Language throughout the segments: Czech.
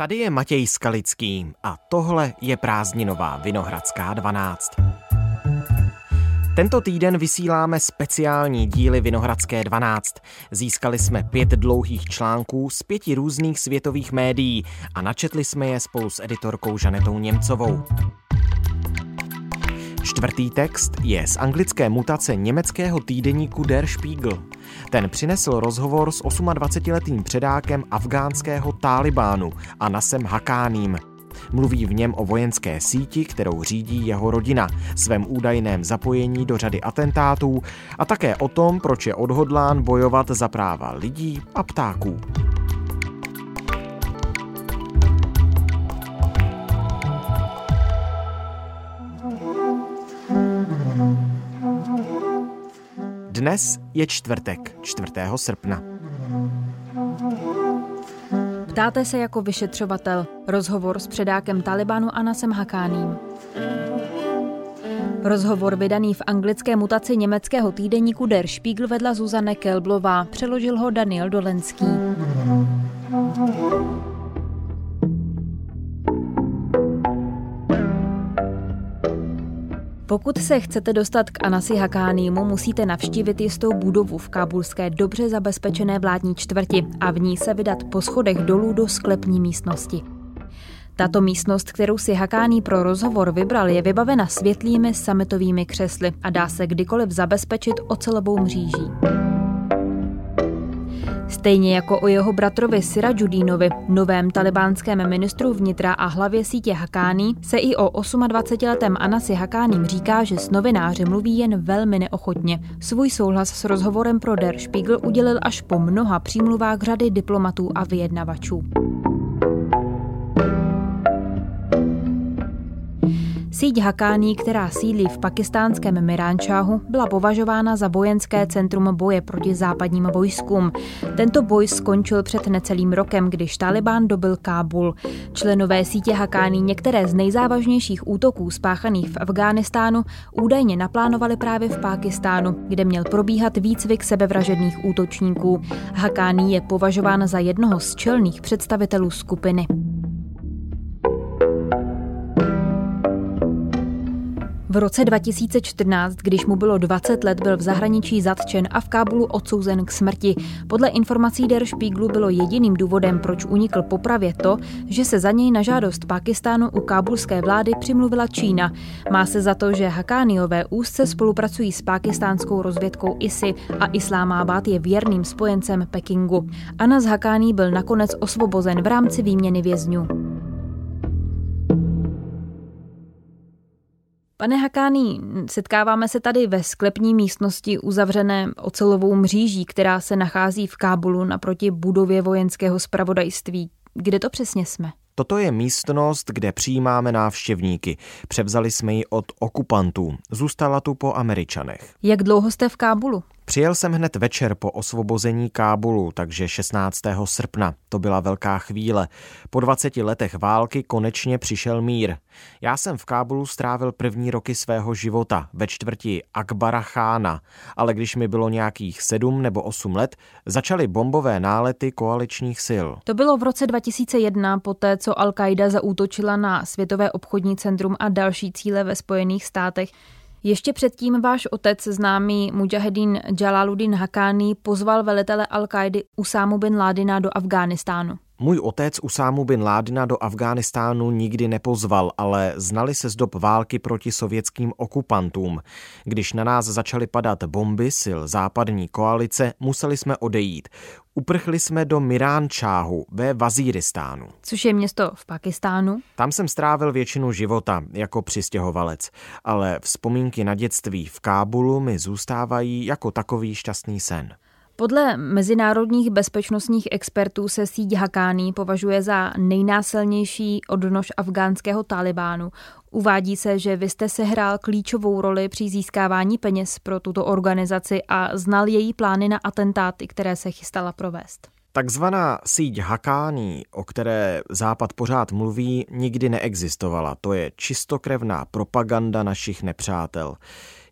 Tady je Matěj Skalický a tohle je prázdninová Vinohradská 12. Tento týden vysíláme speciální díly Vinohradské 12. Získali jsme pět dlouhých článků z pěti různých světových médií a načetli jsme je spolu s editorkou Žanetou Němcovou. Čtvrtý text je z anglické mutace německého týdeníku Der Spiegel. Ten přinesl rozhovor s 28-letým předákem afgánského Talibánu Anasem Hakáním. Mluví v něm o vojenské síti, kterou řídí jeho rodina, svém údajném zapojení do řady atentátů a také o tom, proč je odhodlán bojovat za práva lidí a ptáků. Dnes je čtvrtek, 4. srpna. Ptáte se jako vyšetřovatel. Rozhovor s předákem Talibanu Anasem Hakáním. Rozhovor vydaný v anglické mutaci německého týdeníku Der Spiegel vedla Zuzane Kelblová. Přeložil ho Daniel Dolenský. Pokud se chcete dostat k Anasi Hakánimu, musíte navštívit jistou budovu v kábulské dobře zabezpečené vládní čtvrti a v ní se vydat po schodech dolů do sklepní místnosti. Tato místnost, kterou si Hakáný pro rozhovor vybral, je vybavena světlými sametovými křesly a dá se kdykoliv zabezpečit ocelovou mříží. Stejně jako o jeho bratrovi Sirajudínovi, novém talibánském ministru vnitra a hlavě sítě Hakány, se i o 28-letém Anasi Hakáním říká, že s novináři mluví jen velmi neochotně. Svůj souhlas s rozhovorem pro Der Spiegel udělil až po mnoha přímluvách řady diplomatů a vyjednavačů. Síť Hakání, která sídlí v pakistánském Miránčáhu, byla považována za vojenské centrum boje proti západním vojskům. Tento boj skončil před necelým rokem, když Talibán dobil Kábul. Členové sítě Hakání některé z nejzávažnějších útoků spáchaných v Afghánistánu údajně naplánovali právě v Pákistánu, kde měl probíhat výcvik sebevražedných útočníků. Hakání je považován za jednoho z čelných představitelů skupiny. V roce 2014, když mu bylo 20 let, byl v zahraničí zatčen a v Kábulu odsouzen k smrti. Podle informací Der Spiegelu bylo jediným důvodem, proč unikl popravě to, že se za něj na žádost Pakistánu u kábulské vlády přimluvila Čína. Má se za to, že Hakániové úzce spolupracují s pakistánskou rozvědkou ISI a Islámábad je věrným spojencem Pekingu. Anas Hakáni byl nakonec osvobozen v rámci výměny vězňů. Pane Hakáný, setkáváme se tady ve sklepní místnosti uzavřené ocelovou mříží, která se nachází v Kábulu naproti budově vojenského spravodajství. Kde to přesně jsme? Toto je místnost, kde přijímáme návštěvníky. Převzali jsme ji od okupantů. Zůstala tu po Američanech. Jak dlouho jste v Kábulu? Přijel jsem hned večer po osvobození Kábulu, takže 16. srpna. To byla velká chvíle. Po 20 letech války konečně přišel mír. Já jsem v Kábulu strávil první roky svého života ve čtvrti Akbara Chána, ale když mi bylo nějakých 7 nebo 8 let, začaly bombové nálety koaličních sil. To bylo v roce 2001, poté co Al-Qaida zaútočila na Světové obchodní centrum a další cíle ve Spojených státech. Ještě předtím váš otec, známý Mujahedin Jalaluddin Haqqani, pozval velitele Al-Kaidy Usámu bin Ládina do Afghánistánu. Můj otec Usámu bin Ládina do Afghánistánu nikdy nepozval, ale znali se z dob války proti sovětským okupantům. Když na nás začaly padat bomby sil západní koalice, museli jsme odejít. Uprchli jsme do Miránčáhu ve Vazíristánu. Což je město v Pakistánu. Tam jsem strávil většinu života jako přistěhovalec, ale vzpomínky na dětství v Kábulu mi zůstávají jako takový šťastný sen. Podle mezinárodních bezpečnostních expertů se síť Hakány považuje za nejnásilnější odnož afgánského Talibánu. Uvádí se, že vy jste sehrál klíčovou roli při získávání peněz pro tuto organizaci a znal její plány na atentáty, které se chystala provést. Takzvaná síť Hakání, o které Západ pořád mluví, nikdy neexistovala. To je čistokrevná propaganda našich nepřátel.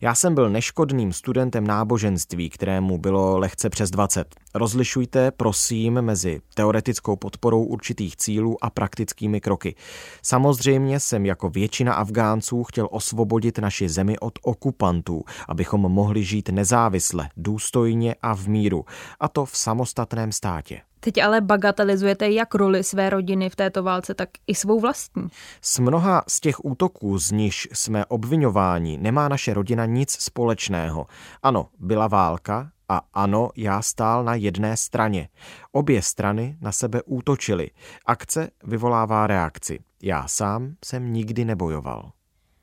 Já jsem byl neškodným studentem náboženství, kterému bylo lehce přes 20. Rozlišujte, prosím, mezi teoretickou podporou určitých cílů a praktickými kroky. Samozřejmě jsem jako většina Afgánců chtěl osvobodit naši zemi od okupantů, abychom mohli žít nezávisle, důstojně a v míru, a to v samostatném státě. Teď ale bagatelizujete jak roli své rodiny v této válce, tak i svou vlastní. S mnoha z těch útoků, z nichž jsme obvinováni, nemá naše rodina nic společného. Ano, byla válka a ano, já stál na jedné straně. Obě strany na sebe útočily. Akce vyvolává reakci. Já sám jsem nikdy nebojoval.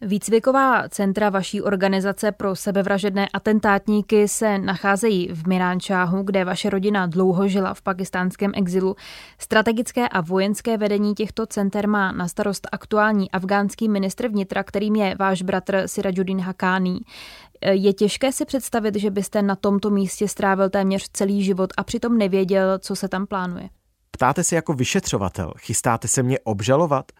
Výcviková centra vaší organizace pro sebevražedné atentátníky se nacházejí v Miránčáhu, kde vaše rodina dlouho žila v pakistánském exilu. Strategické a vojenské vedení těchto center má na starost aktuální afgánský ministr vnitra, kterým je váš bratr Sirajuddin Hakáný. Je těžké si představit, že byste na tomto místě strávil téměř celý život a přitom nevěděl, co se tam plánuje. Ptáte se jako vyšetřovatel, chystáte se mě obžalovat?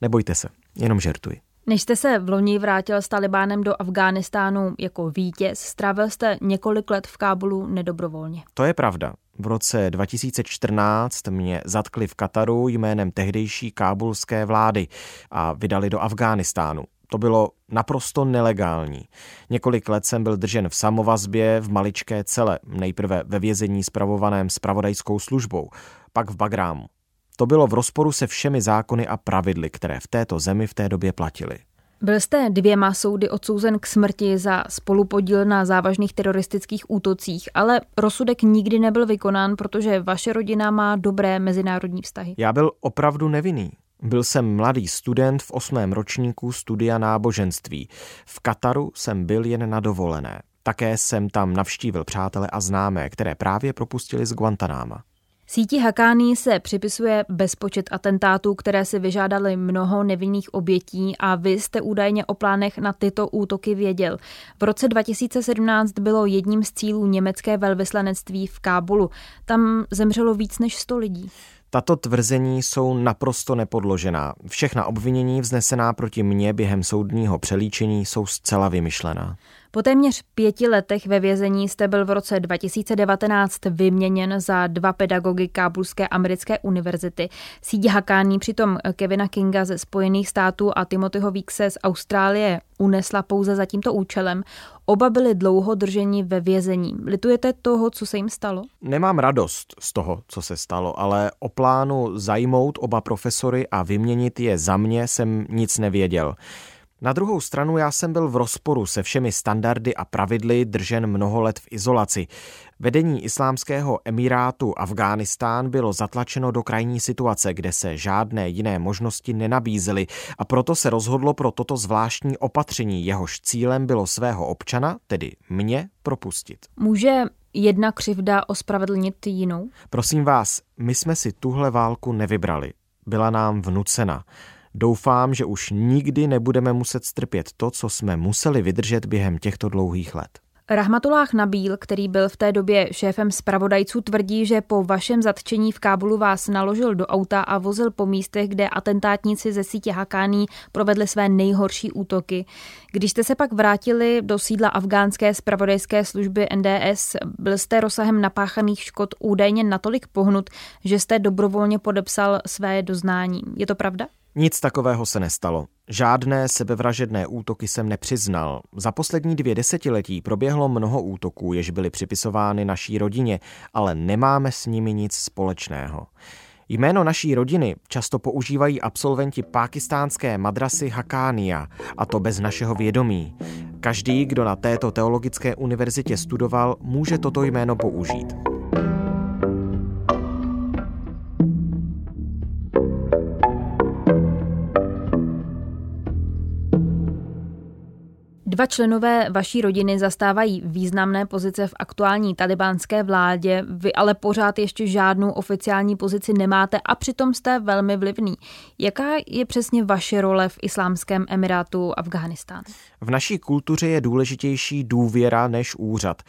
Nebojte se, jenom žertuji. Než jste se v loni vrátil s Talibánem do Afghánistánu jako vítěz, strávil jste několik let v Kábulu nedobrovolně. To je pravda. V roce 2014 mě zatkli v Kataru jménem tehdejší kábulské vlády a vydali do Afghánistánu. To bylo naprosto nelegální. Několik let jsem byl držen v samovazbě v maličké cele, nejprve ve vězení spravovaném spravodajskou službou, pak v Bagrámu. To bylo v rozporu se všemi zákony a pravidly, které v této zemi v té době platily. Byl jste dvěma soudy odsouzen k smrti za spolupodíl na závažných teroristických útocích, ale rozsudek nikdy nebyl vykonán, protože vaše rodina má dobré mezinárodní vztahy. Já byl opravdu nevinný. Byl jsem mladý student v osmém ročníku studia náboženství. V Kataru jsem byl jen na dovolené. Také jsem tam navštívil přátele a známé, které právě propustili z Guantanáma. Síti Hakání se připisuje bezpočet atentátů, které si vyžádali mnoho nevinných obětí a vy jste údajně o plánech na tyto útoky věděl. V roce 2017 bylo jedním z cílů německé velvyslanectví v Kábulu. Tam zemřelo víc než 100 lidí. Tato tvrzení jsou naprosto nepodložená. Všechna obvinění vznesená proti mně během soudního přelíčení jsou zcela vymyšlená. Po téměř pěti letech ve vězení jste byl v roce 2019 vyměněn za dva pedagogy Kábulské americké univerzity. Síť Hakání přitom Kevina Kinga ze Spojených států a Timothyho Víkse z Austrálie unesla pouze za tímto účelem. Oba byli dlouho drženi ve vězení. Litujete toho, co se jim stalo? Nemám radost z toho, co se stalo, ale o plánu zajmout oba profesory a vyměnit je za mě jsem nic nevěděl. Na druhou stranu já jsem byl v rozporu se všemi standardy a pravidly držen mnoho let v izolaci. Vedení islámského emirátu Afghánistán bylo zatlačeno do krajní situace, kde se žádné jiné možnosti nenabízely a proto se rozhodlo pro toto zvláštní opatření, jehož cílem bylo svého občana, tedy mě, propustit. Může jedna křivda ospravedlnit jinou? Prosím vás, my jsme si tuhle válku nevybrali. Byla nám vnucena. Doufám, že už nikdy nebudeme muset strpět to, co jsme museli vydržet během těchto dlouhých let. Rahmatullah Nabíl, který byl v té době šéfem zpravodajců, tvrdí, že po vašem zatčení v Kábulu vás naložil do auta a vozil po místech, kde atentátníci ze sítě Hakání provedli své nejhorší útoky. Když jste se pak vrátili do sídla afgánské zpravodajské služby NDS, byl jste rozsahem napáchaných škod údajně natolik pohnut, že jste dobrovolně podepsal své doznání. Je to pravda? Nic takového se nestalo. Žádné sebevražedné útoky jsem nepřiznal. Za poslední dvě desetiletí proběhlo mnoho útoků, jež byly připisovány naší rodině, ale nemáme s nimi nic společného. Jméno naší rodiny často používají absolventi pákistánské madrasy Hakánia, a to bez našeho vědomí. Každý, kdo na této teologické univerzitě studoval, může toto jméno použít. Dva členové vaší rodiny zastávají významné pozice v aktuální talibánské vládě, vy ale pořád ještě žádnou oficiální pozici nemáte a přitom jste velmi vlivný. Jaká je přesně vaše role v Islámském emirátu Afghánistán? V naší kultuře je důležitější důvěra než úřad.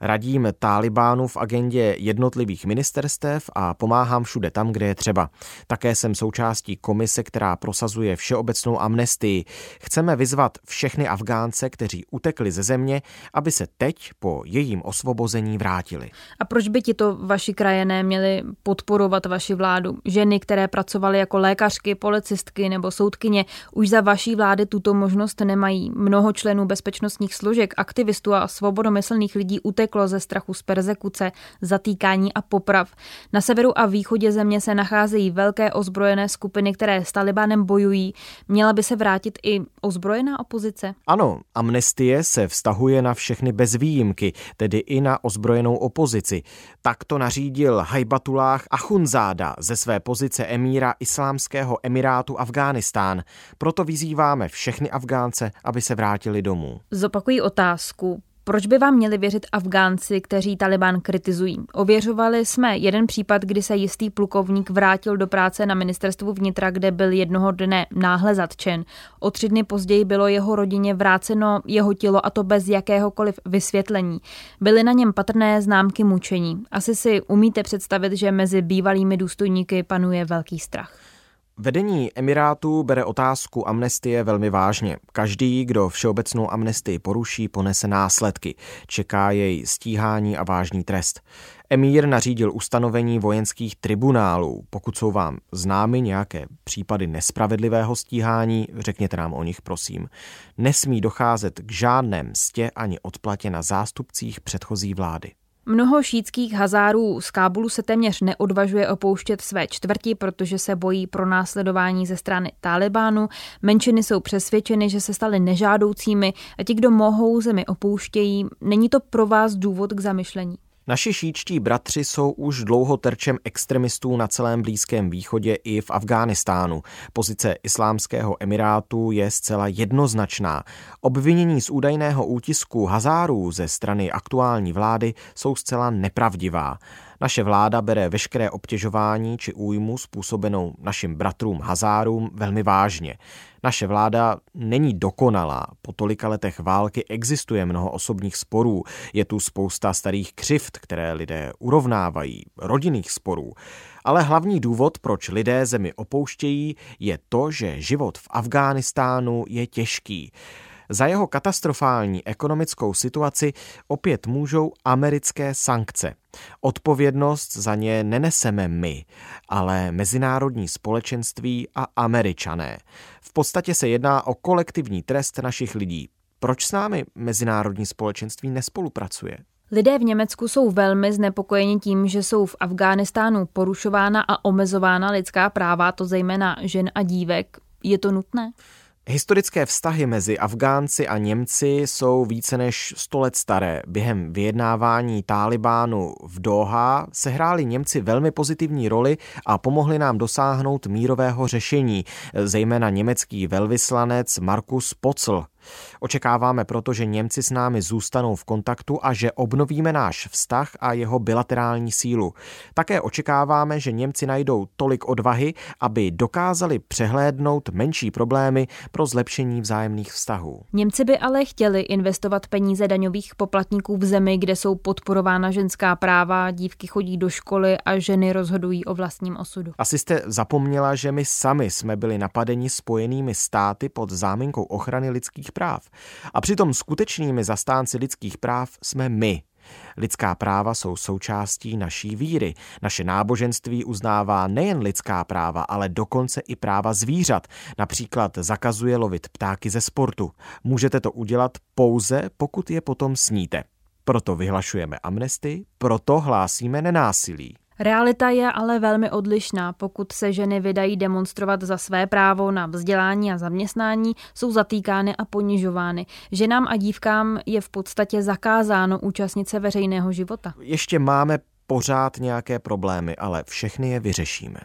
Radím Tálibánu v agendě jednotlivých ministerstev a pomáhám všude tam, kde je třeba. Také jsem součástí komise, která prosazuje všeobecnou amnestii. Chceme vyzvat všechny Afgánce, kteří utekli ze země, aby se teď po jejím osvobození vrátili. A proč by ti to vaši krajené měli podporovat vaši vládu? Ženy, které pracovaly jako lékařky, policistky nebo soudkyně, už za vaší vlády tuto možnost nemají. Mnoho členů bezpečnostních složek, aktivistů a svobodomyslných lidí uteklo ze strachu z persekuce, zatýkání a poprav. Na severu a východě země se nacházejí velké ozbrojené skupiny, které s Talibánem bojují. Měla by se vrátit i ozbrojená opozice? Ano, amnestie se vztahuje na všechny bez výjimky, tedy i na ozbrojenou opozici. Tak to nařídil Hajbatullah Achunzáda ze své pozice emíra Islámského emirátu Afghánistán. Proto vyzýváme všechny Afgánce, aby se vrátili domů. Zopakují otázku. Proč by vám měli věřit Afgánci, kteří Taliban kritizují? Ověřovali jsme jeden případ, kdy se jistý plukovník vrátil do práce na ministerstvu vnitra, kde byl jednoho dne náhle zatčen. O tři dny později bylo jeho rodině vráceno jeho tělo a to bez jakéhokoliv vysvětlení. Byly na něm patrné známky mučení. Asi si umíte představit, že mezi bývalými důstojníky panuje velký strach. Vedení Emirátů bere otázku amnestie velmi vážně. Každý, kdo všeobecnou amnestii poruší, ponese následky. Čeká jej stíhání a vážný trest. Emír nařídil ustanovení vojenských tribunálů. Pokud jsou vám známy nějaké případy nespravedlivého stíhání, řekněte nám o nich, prosím. Nesmí docházet k žádném stě ani odplatě na zástupcích předchozí vlády. Mnoho šítských hazárů z Kábulu se téměř neodvažuje opouštět své čtvrti, protože se bojí pro následování ze strany Talibánu. Menšiny jsou přesvědčeny, že se staly nežádoucími a ti, kdo mohou zemi opouštějí. Není to pro vás důvod k zamyšlení? Naši šíčtí bratři jsou už dlouho terčem extremistů na celém Blízkém východě i v Afghánistánu. Pozice Islámského emirátu je zcela jednoznačná. Obvinění z údajného útisku Hazárů ze strany aktuální vlády jsou zcela nepravdivá. Naše vláda bere veškeré obtěžování či újmu způsobenou našim bratrům Hazárům velmi vážně. Naše vláda není dokonalá. Po tolika letech války existuje mnoho osobních sporů. Je tu spousta starých křivt, které lidé urovnávají, rodinných sporů. Ale hlavní důvod, proč lidé zemi opouštějí, je to, že život v Afghánistánu je těžký. Za jeho katastrofální ekonomickou situaci opět můžou americké sankce. Odpovědnost za ně neneseme my, ale mezinárodní společenství a američané. V podstatě se jedná o kolektivní trest našich lidí. Proč s námi mezinárodní společenství nespolupracuje? Lidé v Německu jsou velmi znepokojeni tím, že jsou v Afghánistánu porušována a omezována lidská práva, to zejména žen a dívek. Je to nutné? Historické vztahy mezi Afgánci a Němci jsou více než 100 let staré. Během vyjednávání Tálibánu v Doha sehráli Němci velmi pozitivní roli a pomohli nám dosáhnout mírového řešení, zejména německý velvyslanec Markus Pocl. Očekáváme proto, že Němci s námi zůstanou v kontaktu a že obnovíme náš vztah a jeho bilaterální sílu. Také očekáváme, že Němci najdou tolik odvahy, aby dokázali přehlédnout menší problémy pro zlepšení vzájemných vztahů. Němci by ale chtěli investovat peníze daňových poplatníků v zemi, kde jsou podporována ženská práva, dívky chodí do školy a ženy rozhodují o vlastním osudu. Asi jste zapomněla, že my sami jsme byli napadeni spojenými státy pod záminkou ochrany lidských práv. A přitom skutečnými zastánci lidských práv jsme my, Lidská práva jsou součástí naší víry. Naše náboženství uznává nejen lidská práva, ale dokonce i práva zvířat. Například zakazuje lovit ptáky ze sportu. Můžete to udělat pouze, pokud je potom sníte. Proto vyhlašujeme amnesty, proto hlásíme nenásilí. Realita je ale velmi odlišná. Pokud se ženy vydají demonstrovat za své právo na vzdělání a zaměstnání, jsou zatýkány a ponižovány. Ženám a dívkám je v podstatě zakázáno účastnit se veřejného života. Ještě máme pořád nějaké problémy, ale všechny je vyřešíme.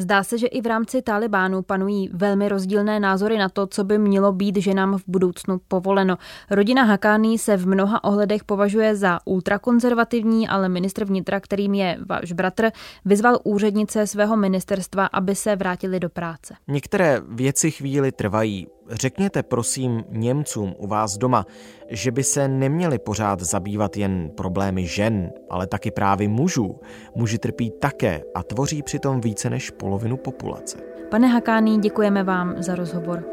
Zdá se, že i v rámci Talibánu panují velmi rozdílné názory na to, co by mělo být ženám v budoucnu povoleno. Rodina Hakány se v mnoha ohledech považuje za ultrakonzervativní, ale ministr vnitra, kterým je váš bratr, vyzval úřednice svého ministerstva, aby se vrátili do práce. Některé věci chvíli trvají. Řekněte prosím Němcům u vás doma, že by se neměli pořád zabývat jen problémy žen, ale taky právě mužů. Muži trpí také a tvoří přitom více než polovinu populace. Pane Hakány, děkujeme vám za rozhovor.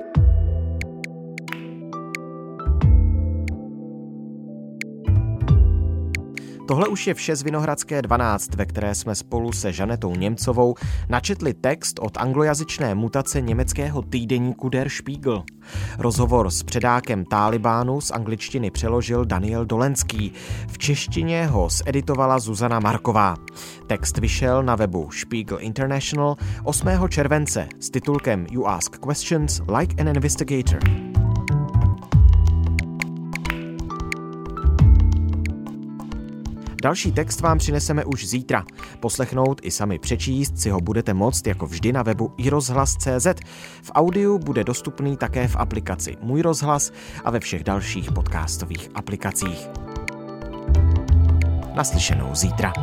Tohle už je vše z Vinohradské 12, ve které jsme spolu se Žanetou Němcovou načetli text od anglojazyčné mutace německého týdeníku Der Spiegel. Rozhovor s předákem Talibánu z angličtiny přeložil Daniel Dolenský. V češtině ho zeditovala Zuzana Marková. Text vyšel na webu Spiegel International 8. července s titulkem You Ask Questions Like an Investigator. Další text vám přineseme už zítra. Poslechnout i sami přečíst si ho budete moct jako vždy na webu iRozhlas.cz. V audiu bude dostupný také v aplikaci Můj rozhlas a ve všech dalších podcastových aplikacích. Naslyšenou zítra.